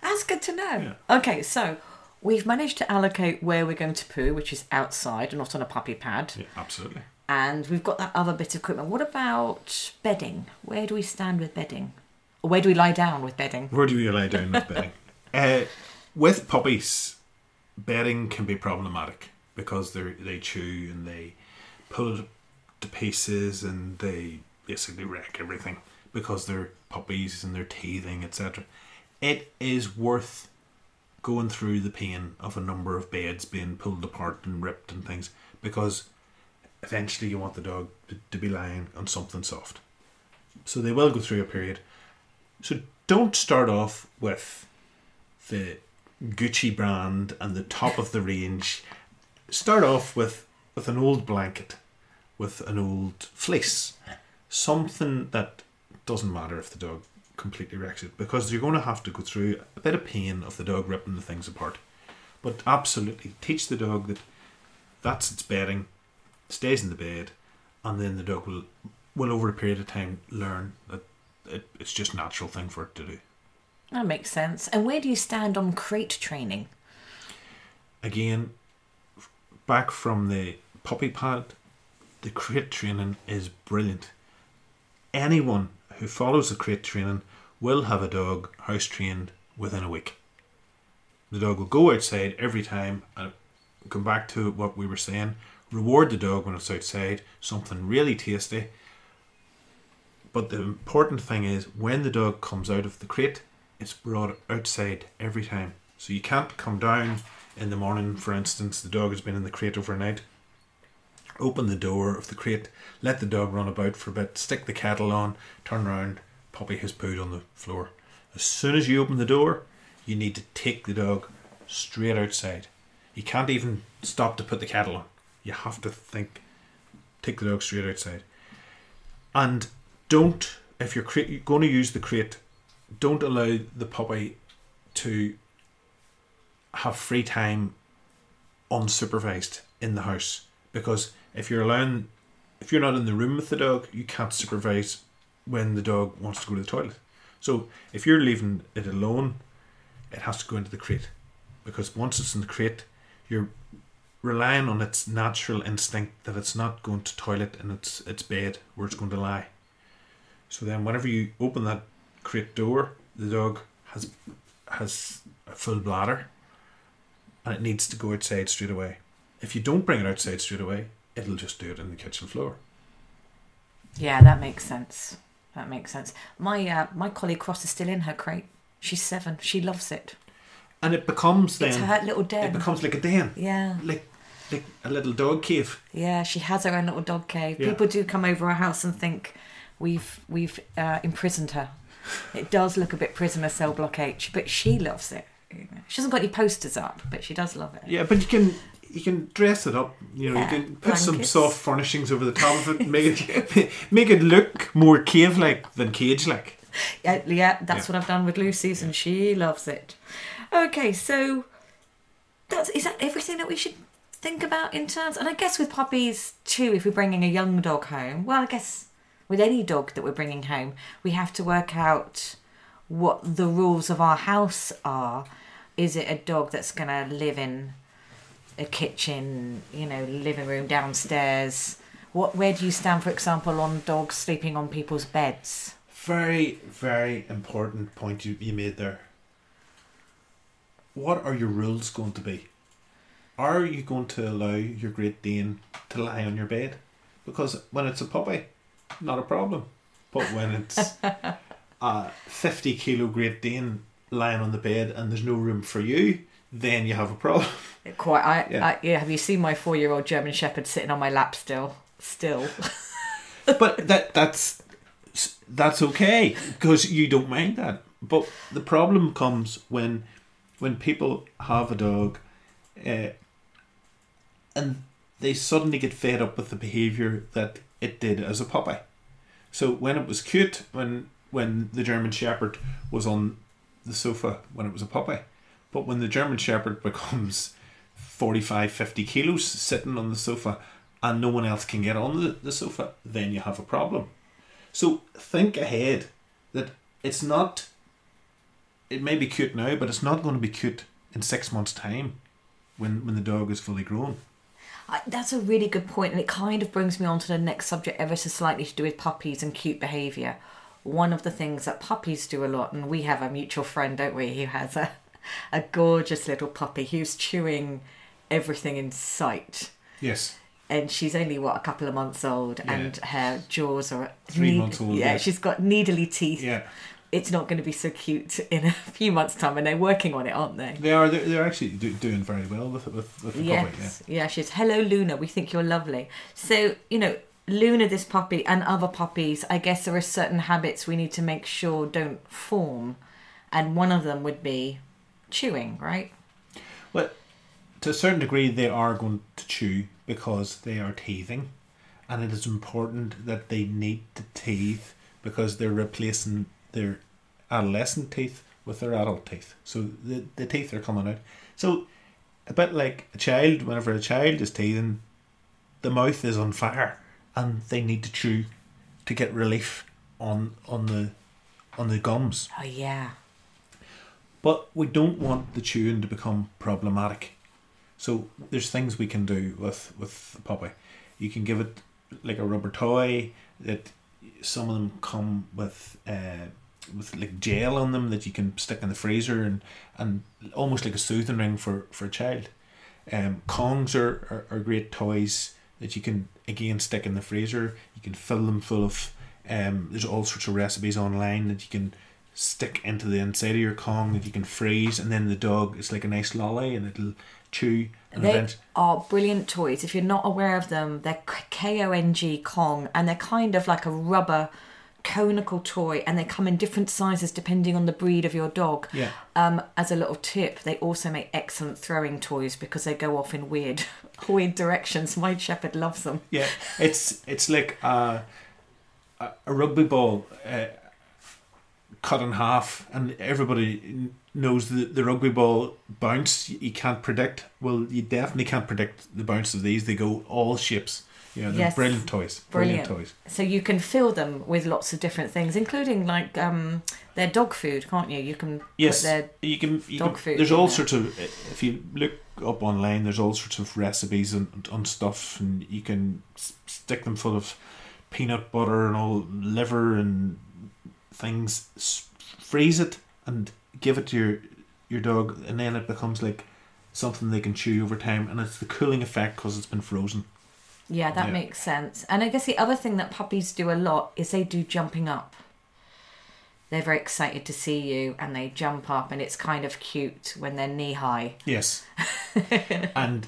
That's good to know. Okay, so we've managed to allocate where we're going to poo, which is outside and not on a puppy pad. Yeah, absolutely. And we've got that other bit of equipment. What about bedding? Where do we stand with bedding? Or where do we lie down with bedding? Where do you lie down with bedding? uh, with puppies, bedding can be problematic because they they chew and they pull it to pieces and they basically wreck everything because they're puppies and they're teething, etc. It is worth going through the pain of a number of beds being pulled apart and ripped and things because eventually you want the dog to, to be lying on something soft. So they will go through a period. So don't start off with the Gucci brand and the top of the range. Start off with, with an old blanket, with an old fleece. Something that doesn't matter if the dog completely wrecks it because you're going to have to go through a bit of pain of the dog ripping the things apart. But absolutely teach the dog that that's its bedding, stays in the bed, and then the dog will, will over a period of time learn that it, it's just a natural thing for it to do. That makes sense. And where do you stand on crate training? Again, back from the puppy pad, the crate training is brilliant. Anyone who follows the crate training will have a dog house trained within a week. The dog will go outside every time and come back to what we were saying. Reward the dog when it's outside, something really tasty. But the important thing is when the dog comes out of the crate, it's brought outside every time. So you can't come down in the morning, for instance, the dog has been in the crate overnight. Open the door of the crate, let the dog run about for a bit, stick the kettle on, turn around, puppy has pooed on the floor. As soon as you open the door, you need to take the dog straight outside. You can't even stop to put the kettle on. You have to think, take the dog straight outside. And don't, if you're, you're going to use the crate, don't allow the puppy to have free time unsupervised in the house because if you're allowing if you're not in the room with the dog you can't supervise when the dog wants to go to the toilet. So if you're leaving it alone it has to go into the crate. Because once it's in the crate you're relying on its natural instinct that it's not going to toilet in its its bed where it's going to lie. So then whenever you open that crate door the dog has has a full bladder and it needs to go outside straight away. If you don't bring it outside straight away, it'll just do it in the kitchen floor. Yeah, that makes sense. That makes sense. My uh, my collie Cross is still in her crate. She's seven. She loves it. And it becomes then It's her little den. it becomes like a den, yeah, like like a little dog cave. yeah. She has her own little dog cave. Yeah. People do come over our house and think we've we've uh, imprisoned her. It does look a bit prisoner cell block H, but she loves it. She hasn't got any posters up, but she does love it. Yeah, but you can you can dress it up. You know, Yeah, you can put some soft furnishings over the top of it, make it make it look more cave like than cage like. Yeah, yeah that's Yeah. what I've done with Lucy's, and she loves it. Okay, so that's is that everything that we should think about in terms? And I guess with puppies too, if we're bringing a young dog home, well, I guess with any dog that we're bringing home, we have to work out what the rules of our house are. Is it a dog that's going to live in a kitchen, you know, living room downstairs? What where do you stand, for example, on dogs sleeping on people's beds? Very, very important point you, you made there. What are your rules going to be? Are you going to allow your Great Dane to lie on your bed? Because when it's a puppy, not a problem. But when it's a 50 kilo Great Dane lying on the bed and there's no room for you, then you have a problem. Quite. I, Yeah. I yeah. Have you seen my four-year-old German Shepherd sitting on my lap still? Still. but that that's that's okay because you don't mind that. But the problem comes when when people have a dog, uh, and they suddenly get fed up with the behaviour that it did as a puppy. So when it was cute, when when the German Shepherd was on the sofa when it was a puppy, but when the German Shepherd becomes 45, 50 kilos sitting on the sofa and no one else can get on the, the sofa, then you have a problem. So think ahead that it's not, it may be cute now, but it's not going to be cute in six months' time when, when the dog is fully grown. I, that's a really good point, and it kind of brings me on to the next subject, ever so slightly to do with puppies and cute behaviour. One of the things that puppies do a lot, and we have a mutual friend, don't we, who has a, a gorgeous little puppy who's chewing everything in sight. Yes. and she's only what a couple of months old, and her jaws are Three months old, Yeah, yeah. she's got needly teeth. Yeah. It's not going to be so cute in a few months' time, and they're working on it, aren't they? They are, they're, they're actually do, doing very well with, with, with the puppy. Yeah. Yes, yeah. She's hello, Luna. We think you're lovely. So you know, Luna, this puppy, and other puppies. I guess there are certain habits we need to make sure don't form, and one of them would be chewing, right? Well, to a certain degree, they are going to chew because they are teething, and it is important that they need to teeth because they're replacing their adolescent teeth with their adult teeth. So the, the teeth are coming out. So a bit like a child, whenever a child is teething, the mouth is on fire, and they need to chew to get relief on on the on the gums. Oh yeah. But we don't want the chewing to become problematic. So there's things we can do with with the puppy. You can give it like a rubber toy that some of them come with uh, with like gel on them that you can stick in the freezer and and almost like a soothing ring for for a child. Um, Kongs are, are, are great toys that you can again stick in the freezer. You can fill them full of. Um, there's all sorts of recipes online that you can stick into the inside of your Kong that you can freeze, and then the dog is like a nice lolly and it'll chew. And They event- are brilliant toys. If you're not aware of them, they're K O N G Kong, and they're kind of like a rubber conical toy, and they come in different sizes depending on the breed of your dog. Yeah. Um, as a little tip, they also make excellent throwing toys because they go off in weird, weird directions. My shepherd loves them. Yeah, it's it's like a, a, rugby ball uh, cut in half, and everybody knows the, the rugby ball bounce. You can't predict. Well, you definitely can't predict the bounce of these. They go all shapes. Yeah, they're Yes. brilliant toys. Brilliant. Brilliant, toys. So you can fill them with lots of different things, including like um, their dog food, can't you? You can Yes, put their you can. You dog can food there's all there. sorts of. If you look up online, there's all sorts of recipes and on stuff, and you can stick them full of peanut butter and all liver and things. Freeze it and give it to your your dog, and then it becomes like something they can chew over time, and it's the cooling effect because it's been frozen. Yeah, that Yeah. makes sense. And I guess the other thing that puppies do a lot is they do jumping up. They're very excited to see you and they jump up, and it's kind of cute when they're knee high. Yes. and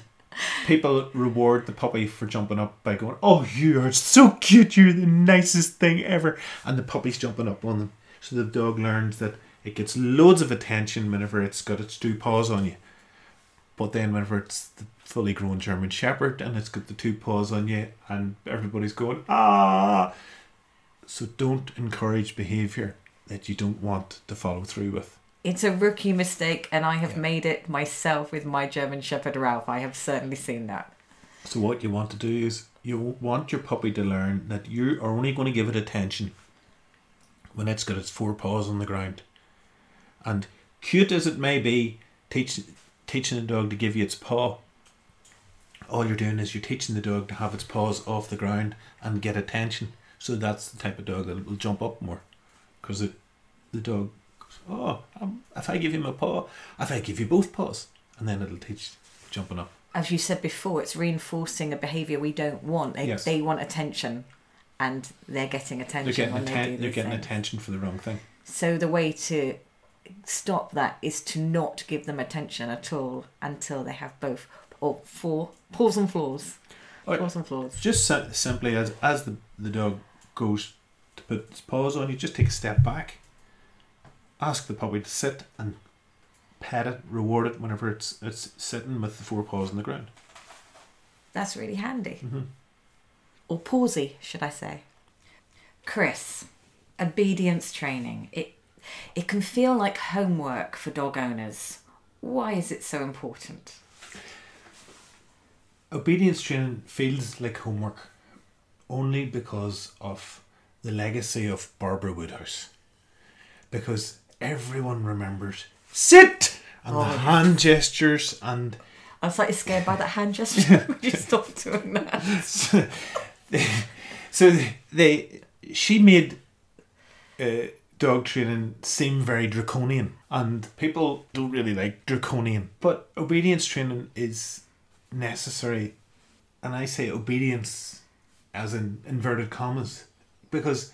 people reward the puppy for jumping up by going, Oh, you are so cute, you're the nicest thing ever. And the puppy's jumping up on them. So the dog learns that it gets loads of attention whenever it's got its two paws on you. But then whenever it's the fully grown German Shepherd and it's got the two paws on you and everybody's going, Ah! So don't encourage behaviour that you don't want to follow through with. It's a rookie mistake, and I have Yeah. made it myself with my German Shepherd Ralph. I have certainly seen that. So what you want to do is you want your puppy to learn that you are only going to give it attention when it's got its four paws on the ground. And cute as it may be, teach, teaching a dog to give you its paw, all you're doing is you're teaching the dog to have its paws off the ground and get attention. So that's the type of dog that will jump up more. Because the dog goes, oh, um, if I give him a paw, if I give you both paws, and then it'll teach jumping up. As you said before, it's reinforcing a behaviour we don't want. They, Yes. they want attention, and they're getting They're attention getting, when they atten- do they're these getting things. attention for the wrong thing. So the way to stop that is to not give them attention at all until they have both or four paws and floors. Paws and floors. Just si- simply as as the, the dog goes to put its paws on you, just take a step back. Ask the puppy to sit and pet it, reward it whenever it's it's sitting with the four paws on the ground. That's really handy. Mm-hmm. Or pawsy, should I say. Chris, obedience training. It it can feel like homework for dog owners. Why is it so important? Obedience training feels like homework only because of the legacy of Barbara Woodhouse. Because everyone remembers. Sit! And Oh, the hand gestures and I was slightly scared by that hand gesture. Would you stop doing that? so, so they she made uh, dog training seem very draconian and people don't really like draconian but obedience training is necessary. And i say obedience as in inverted commas because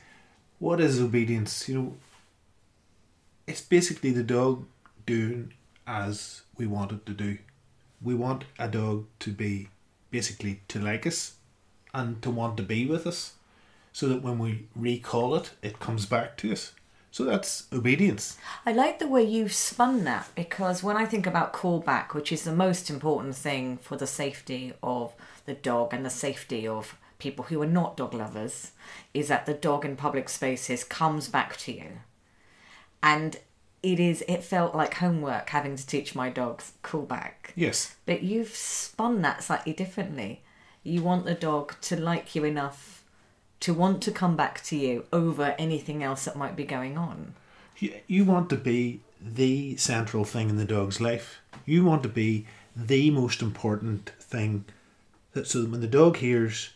what is obedience? You know it's basically the dog doing as we want it to do. We want a dog to be basically to like us and to want to be with us so that when we recall it it comes back to us. So that's obedience. I like the way you've spun that because when I think about callback, which is the most important thing for the safety of the dog and the safety of people who are not dog lovers, is that the dog in public spaces comes back to you. And it is it felt like homework having to teach my dogs call back yes But you've spun that slightly differently. You want the dog to like you enough to want to come back to you over anything else that might be going on. you, you want to be the central thing in the dog's life you want to be the most important thing that so that when the dog hears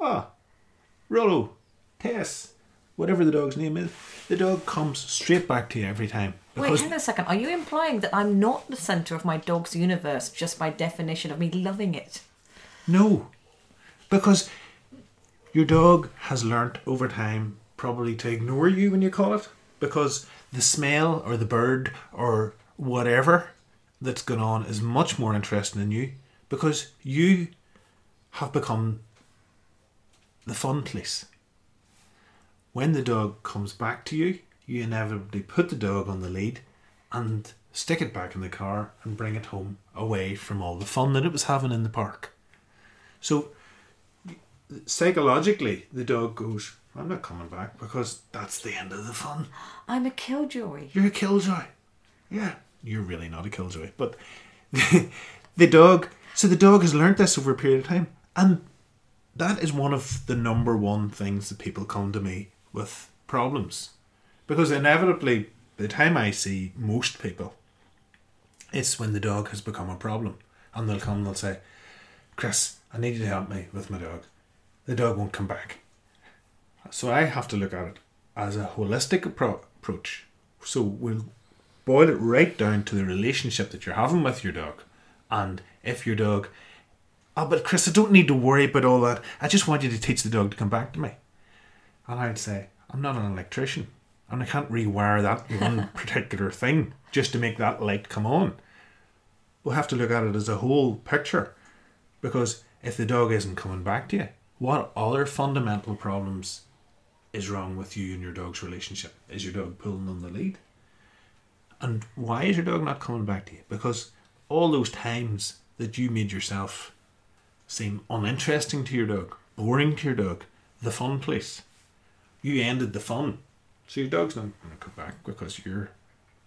ah Rollo, Tess, whatever the dog's name is, the dog comes straight back to you every time. Wait, hang on a second. Are you implying that I'm not the centre of my dog's universe just by definition of me loving it? No, because your dog has learnt over time probably to ignore you when you call it because the smell or the bird or whatever that's going on is much more interesting than you because you have become the fun place. When the dog comes back to you, you inevitably put the dog on the lead and stick it back in the car and bring it home away from all the fun that it was having in the park. So psychologically, the dog goes, I'm not coming back because that's the end of the fun. I'm a killjoy. You're a killjoy. Yeah, you're really not a killjoy. But the dog, so the dog has learned this over a period of time. And that is one of the number one things that people come to me with problems. Because inevitably, the time I see most people, it's when the dog has become a problem. And they'll come and they'll say, Chris, I need you to help me with my dog. The dog won't come back. So I have to look at it as a holistic appro- approach. So we'll boil it right down to the relationship that you're having with your dog. And if your dog, oh, but Chris, I don't need to worry about all that. I just want you to teach the dog to come back to me. And I'd say, I'm not an electrician. And I can't rewire that one particular thing just to make that light come on. We'll have to look at it as a whole picture. Because if the dog isn't coming back to you, what other fundamental problems is wrong with you and your dog's relationship? Is your dog pulling on the lead? And why is your dog not coming back to you? Because all those times that you made yourself seem uninteresting to your dog, boring to your dog, the fun place, you ended the fun. So your dog's not going to come back because you're.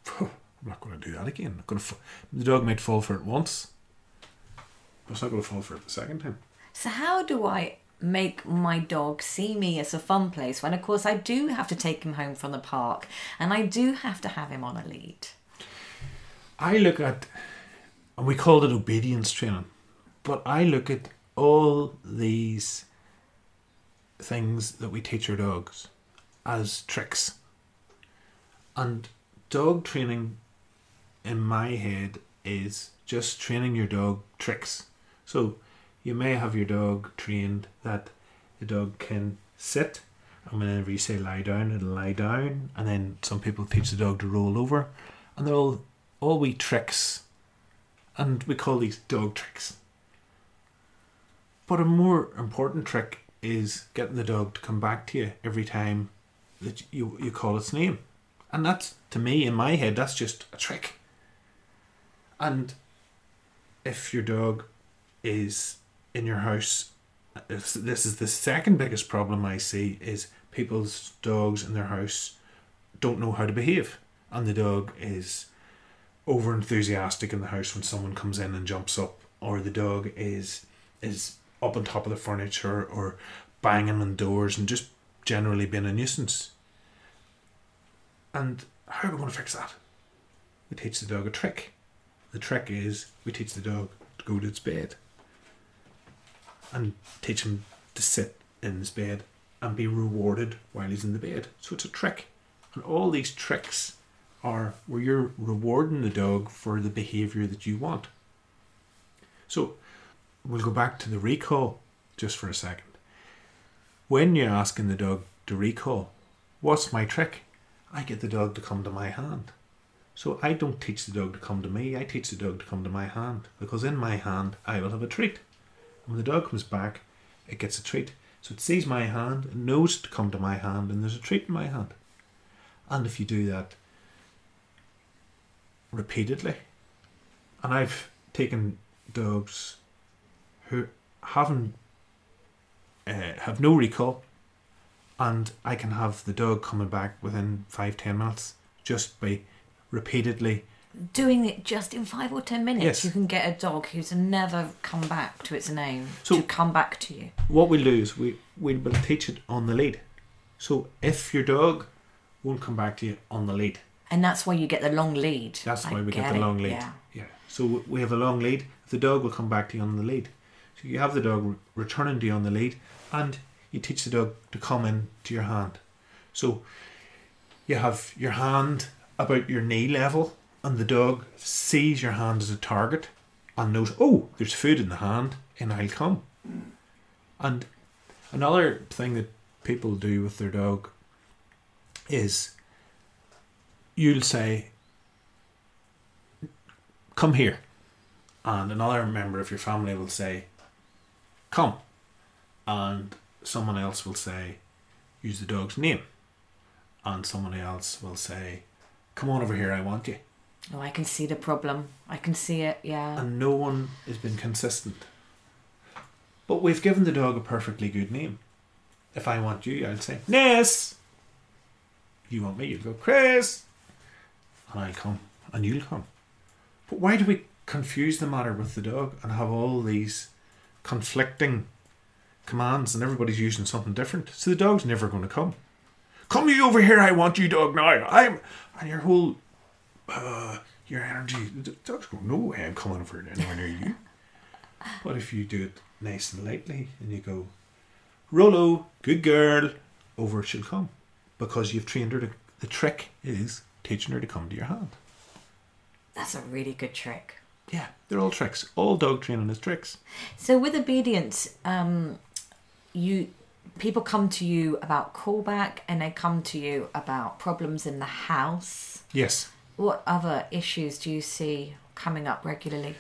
I'm not going to do that again. I'm going to. The dog might fall for it once, but it's not going to fall for it the second time. So, how do I make my dog see me as a fun place when, of course, I do have to take him home from the park and I do have to have him on a lead? I look at, and we called it obedience training, but I look at all these things that we teach our dogs as tricks. And dog training, in my head, is just training your dog tricks. So you may have your dog trained that the dog can sit, and whenever you say lie down, it'll lie down. And then some people teach the dog to roll over, and they're all all wee tricks, and we call these dog tricks. But a more important trick is getting the dog to come back to you every time that you you call its name, and that's to me in my head that's just a trick. And if your dog is in your house, this is the second biggest problem I see is people's dogs in their house don't know how to behave, and the dog is over enthusiastic in the house when someone comes in and jumps up, or the dog is is up on top of the furniture or banging on doors and just generally being a nuisance. And how are we going to fix that? We teach the dog a trick. The trick is we teach the dog to go to its bed and teach him to sit in his bed and be rewarded while he's in the bed. So it's a trick. And all these tricks are where you're rewarding the dog for the behaviour that you want. So we'll go back to the recall just for a second. When you're asking the dog to recall, what's my trick? I get the dog to come to my hand. So I don't teach the dog to come to me, I teach the dog to come to my hand because in my hand I will have a treat. And when the dog comes back, it gets a treat. So it sees my hand, it knows to come to my hand, and there's a treat in my hand. And if you do that repeatedly, and I've taken dogs who haven't uh, have no recall, and I can have the dog coming back within five ten minutes just by repeatedly Doing it just in five or ten minutes, Yes. you can get a dog who's never come back to its name So- to come back to you. what we'll do is we, we will teach it on the lead. So if your dog won't come back to you on the lead, And that's why you get the long lead. that's I why we get, get the long lead. Yeah. Yeah. So we have a long lead. The dog will come back to you on the lead. So you have the dog re- returning to you on the lead, and you teach the dog to come in to your hand. So you have your hand about your knee level, and the dog sees your hand as a target and knows, oh, there's food in the hand, and I'll come. And another thing that people do with their dog is you'll say, come here. And another member of your family will say, come. And someone else will say, use the dog's name. And someone else will say, come on over here, I want you. Oh, I can see the problem. I can see it, yeah. And no one has been consistent. But we've given the dog a perfectly good name. If I want you, I'll say, Ness. You want me, you'll go, Chris. And I'll come, and you'll come. But why do we confuse the matter with the dog and have all these conflicting commands and everybody's using something different? So the dog's never going to come. Come you over here, I want you, dog, now. I'm. And your whole. Uh, your energy. The dog's going, no way I'm coming over anywhere near you. But if you do it nice and lightly and you go, Rolo, good girl, over she'll come. Because you've trained her to. The trick is teaching her to come to your hand. That's a really good trick. Yeah, they're all tricks. All dog training is tricks. So with obedience, um, you people come to you about callback and they come to you about problems in the house. Yes. What other issues do you see coming up regularly?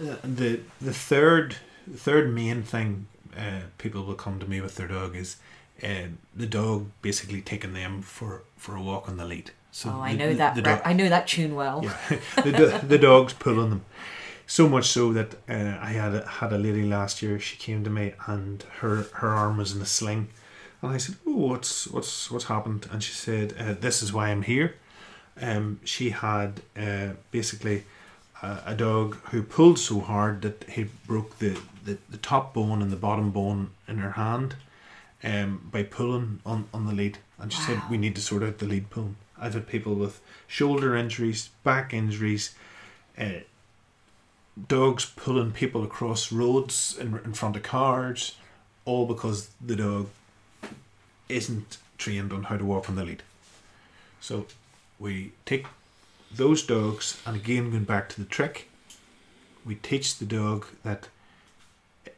Uh, the the third the third main thing uh, people will come to me with their dog is uh, the dog basically taking them for, for a walk on the lead. So oh, I know the- that. the dog- I know that tune well. Yeah, the, the dog's pulling them. So much so that uh, I had a, had a lady last year. She came to me and her, her arm was in a sling, and I said, "Oh, what's what's what's happened?" And she said, uh, "This is why I'm here." Um, she had uh, basically a, a dog who pulled so hard that he broke the, the, the top bone and the bottom bone in her hand um, by pulling on, on the lead. And she said, We need to sort out the lead pulling. I've had people with shoulder injuries, back injuries, uh, dogs pulling people across roads in, in front of cars, all because the dog isn't trained on how to walk on the lead. So we take those dogs, and again, going back to the trick, we teach the dog that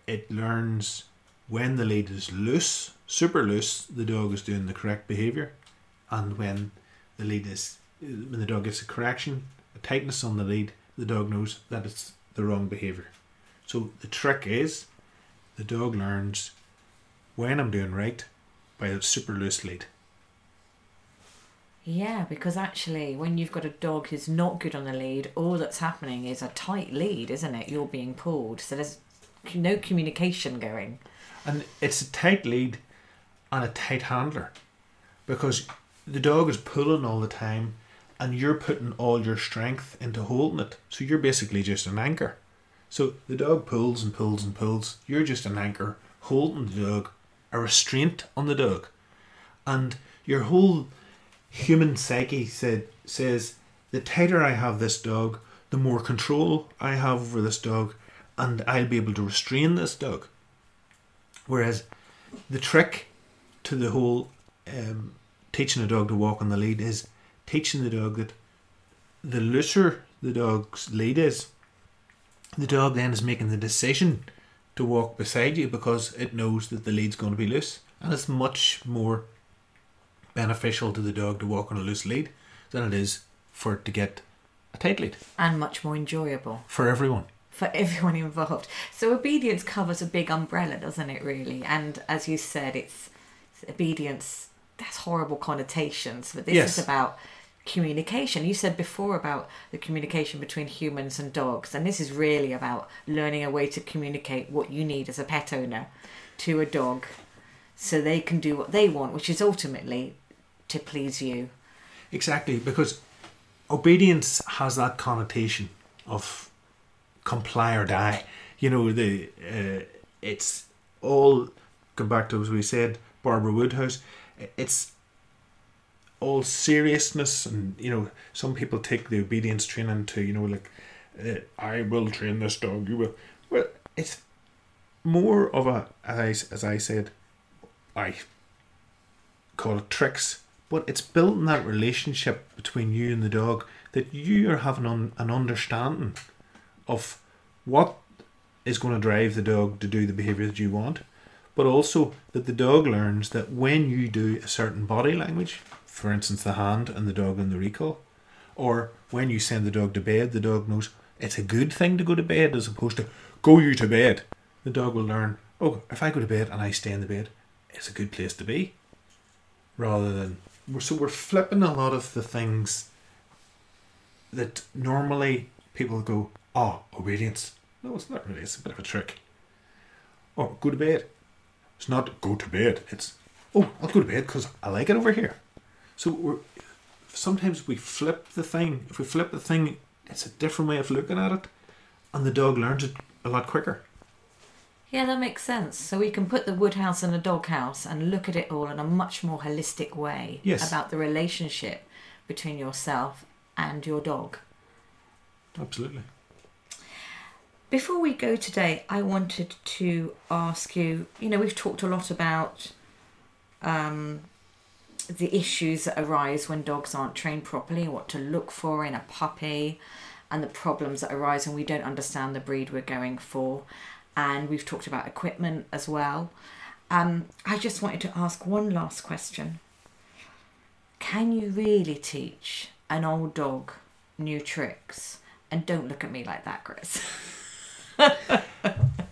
it learns when the lead is loose, super loose, the dog is doing the correct behavior, and when the lead is, when the dog gets a correction, a tightness on the lead, the dog knows that it's the wrong behavior. So the trick is, the dog learns when I'm doing right by a super loose lead. Yeah, because actually, when you've got a dog who's not good on the lead, all that's happening is a tight lead, isn't it? You're being pulled, so there's no communication going. And it's a tight lead and a tight handler because the dog is pulling all the time and you're putting all your strength into holding it. So you're basically just an anchor. So the dog pulls and pulls and pulls. You're just an anchor holding the dog, a restraint on the dog. And your whole human psyche said says the tighter I have this dog, the more control I have over this dog, and I'll be able to restrain this dog. Whereas the trick to the whole um, teaching a dog to walk on the lead is teaching the dog that the looser the dog's lead is, the dog then is making the decision to walk beside you because it knows that the lead's going to be loose. And it's much more beneficial to the dog to walk on a loose lead than it is for it to get a tight lead And much more enjoyable for everyone. for everyone involved. So obedience covers a big umbrella, doesn't it? Really, and as you said, it's, it's obedience. That's horrible connotations, but this Yes. is about communication. You said before about the communication between humans and dogs, and this is really about learning a way to communicate what you need as a pet owner to a dog, so they can do what they want, which is ultimately to please you. Exactly, because obedience has that connotation of comply or die. You know, the uh, it's all come back to as we said, Barbara Woodhouse. It's all seriousness, and you know, some people take the obedience training to you know, like uh, I will train this dog. You will. Well, it's more of a as I, as I said. I call it tricks, but it's building that relationship between you and the dog that you are having un- an understanding of what is going to drive the dog to do the behavior that you want, but also that the dog learns that when you do a certain body language, for instance, the hand and the dog and the recall, or when you send the dog to bed, the dog knows it's a good thing to go to bed as opposed to go you to bed. The dog will learn, oh, if I go to bed and I stay in the bed, it's a good place to be. Rather than so we're flipping a lot of the things that normally people go, oh, obedience. No, it's not really. It's a bit of a trick. Oh, go to bed. It's not go to bed. It's oh, I'll go to bed because I like it over here. So we're sometimes we flip the thing. If we flip the thing, it's a different way of looking at it, and the dog learns it a lot quicker. Yeah, that makes sense. So we can put the woodhouse in a doghouse and look at it all in a much more holistic way Yes. about the relationship between yourself and your dog. Absolutely. Before we go today, I wanted to ask you you know, we've talked a lot about um, the issues that arise when dogs aren't trained properly, what to look for in a puppy, and the problems that arise when we don't understand the breed we're going for. And we've talked about equipment as well. Um, I just wanted to ask one last question. Can you really teach an old dog new tricks? And don't look at me like that, Chris.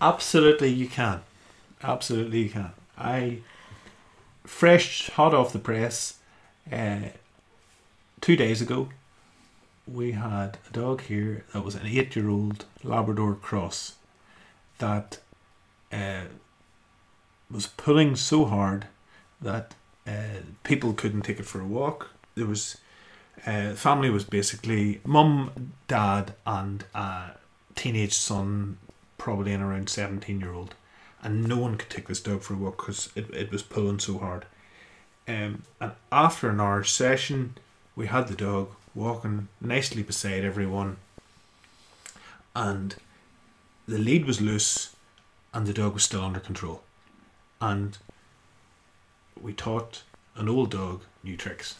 Absolutely, you can. Absolutely, you can. I fresh, hot off the press. Uh, two days ago, we had a dog here that was an eight-year-old Labrador cross that uh, was pulling so hard that uh, people couldn't take it for a walk. There was uh, family was basically mum, dad, and a teenage son, probably in around seventeen year old, and no one could take this dog for a walk because it, it was pulling so hard. Um, and after an hour session, we had the dog walking nicely beside everyone, and the lead was loose, and the dog was still under control, and we taught an old dog new tricks.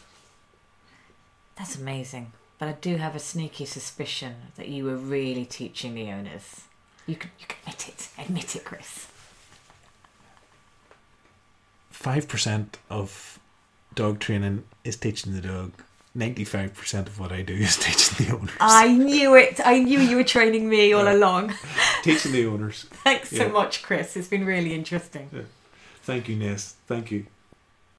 That's amazing. But I do have a sneaky suspicion that you were really teaching the owners. You can, you can admit it. Admit it, Chris. Five percent of dog training is teaching the dog. Ninety-five percent of what I do is teaching the owners. I knew it. I knew you were training me all Yeah. along. teaching the owners. Thanks so much, Chris. It's been really interesting. Thank you, Ness. Thank you.